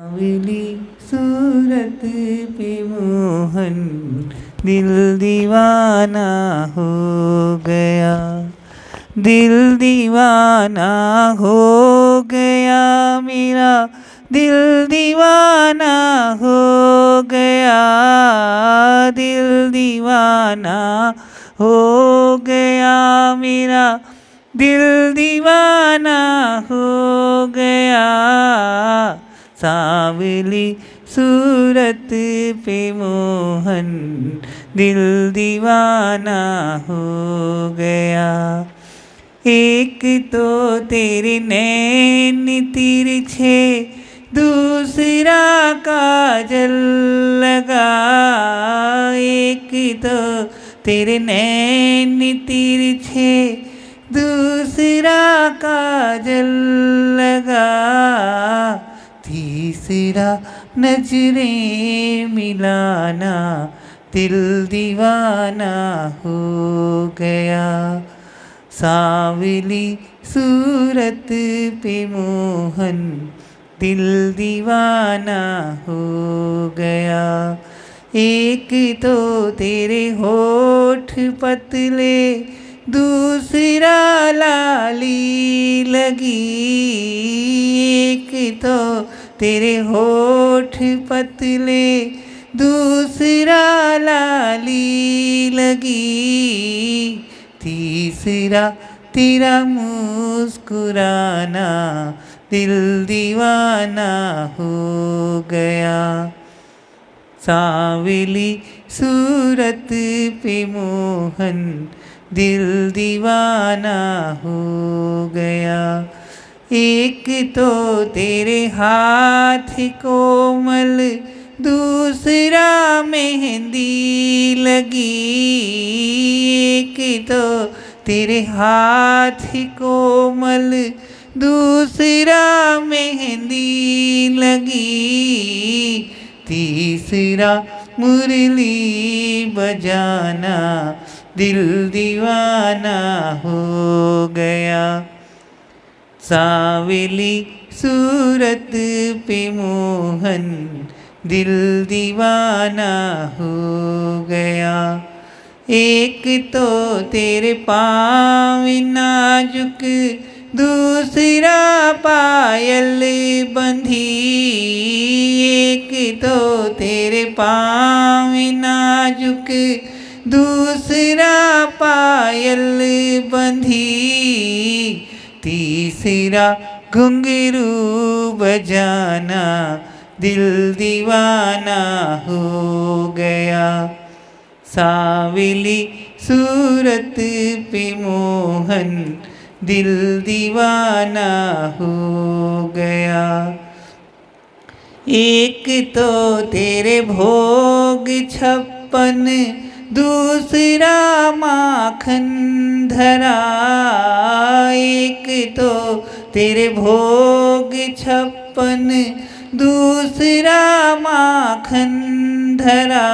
सावली सूरत पे मोहन, दिल दीवाना हो गया। दिल दीवाना हो गया मेरा, दिल दीवाना हो गया। दिल दीवाना हो गया मेरा, दिल दीवाना हो गया। सावली सूरत पे मोहन, दिल दीवाना हो गया। एक तो तेरे नैन तिरछे, दूसरा काजल लगा। एक तो तेरे नैन तिरछे, दूसरा काजल लगा। तीसरा नजरे मिलाना, दिल दीवाना हो गया। सावली सूरत पे मोहन, दिल दीवाना हो गया। एक तो तेरे होठ पतले, दूसरा लाली लगी। एक तो तेरे होठ पतले दूसरा लाली लगी। तीसरा तेरा मुस्कुराना दिल दीवाना हो गया। सावली सूरत पे मोहन दिल दीवाना हो गया। एक तो तेरे हाथ कोमल, दूसरा मेहंदी लगी। एक तो तेरे हाथ कोमल, दूसरा मेहंदी लगी। तीसरा मुरली बजाना, दिल दीवाना हो गया। सावली सूरत पे मोहन, दिल दीवाना हो गया। एक तो तेरे पाँव नाजुक, दूसरा पायल बंधी। एक तो तेरे पाँव नाजुक, दूसरा पायल बंधी। तीसरा घुंघरू बजाना दिल दीवाना हो गया। सावली सूरत पे मोहन, दिल दीवाना हो गया। एक तो तेरे भोग छप्पन, दूसरा माखन। धरा एक तो तेरे भोग छप्पन, दूसरा माखन धरा,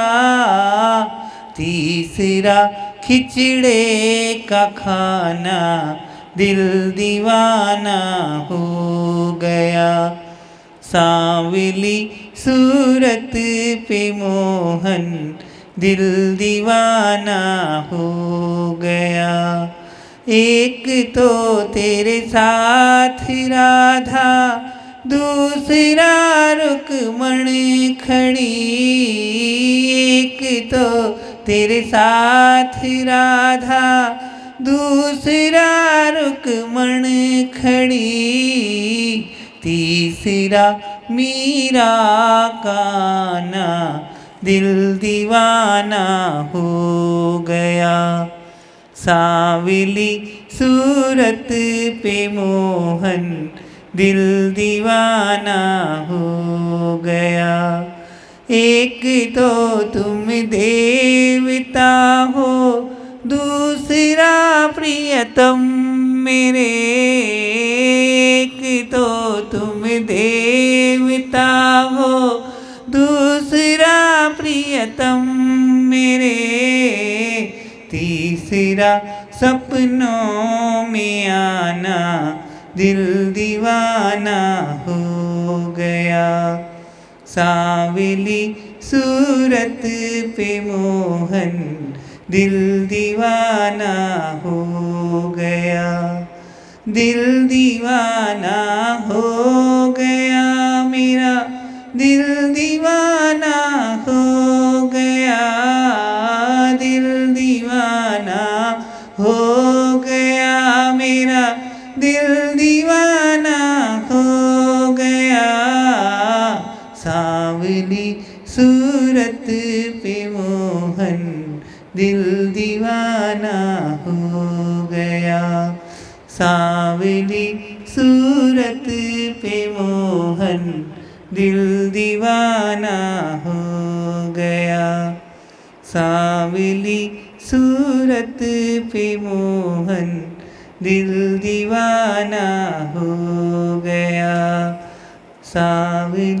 तीसरा खिचड़े का खाना, दिल दीवाना हो गया। सावली सूरत पे मोहन दिल दीवाना हो गया। एक तो तेरे साथ राधा, दूसरा रुक रुकमण खड़ी। एक तो तेरे साथ राधा, दूसरा रुक रुकमण खड़ी। तीसरा मीरा काना दिल दीवाना हो गया। सावली सूरत पे मोहन, दिल दीवाना हो गया। एक तो तुम देवता हो, दूसरा प्रियतम मेरे। एक तो तुम देवता मेरे तीसरा सपनों में आना, दिल दीवाना हो गया। सांवली सूरत पे मोहन, दिल दीवाना हो गया। दिल दीवाना हो गया मेरा, दिल दीवाना हो गया। दिल दीवाना हो गया। सांवली सूरत पे मोहन, दिल दीवाना हो गया। सांवली सूरत पे मोहन, दिल दीवाना हो गया। सांवली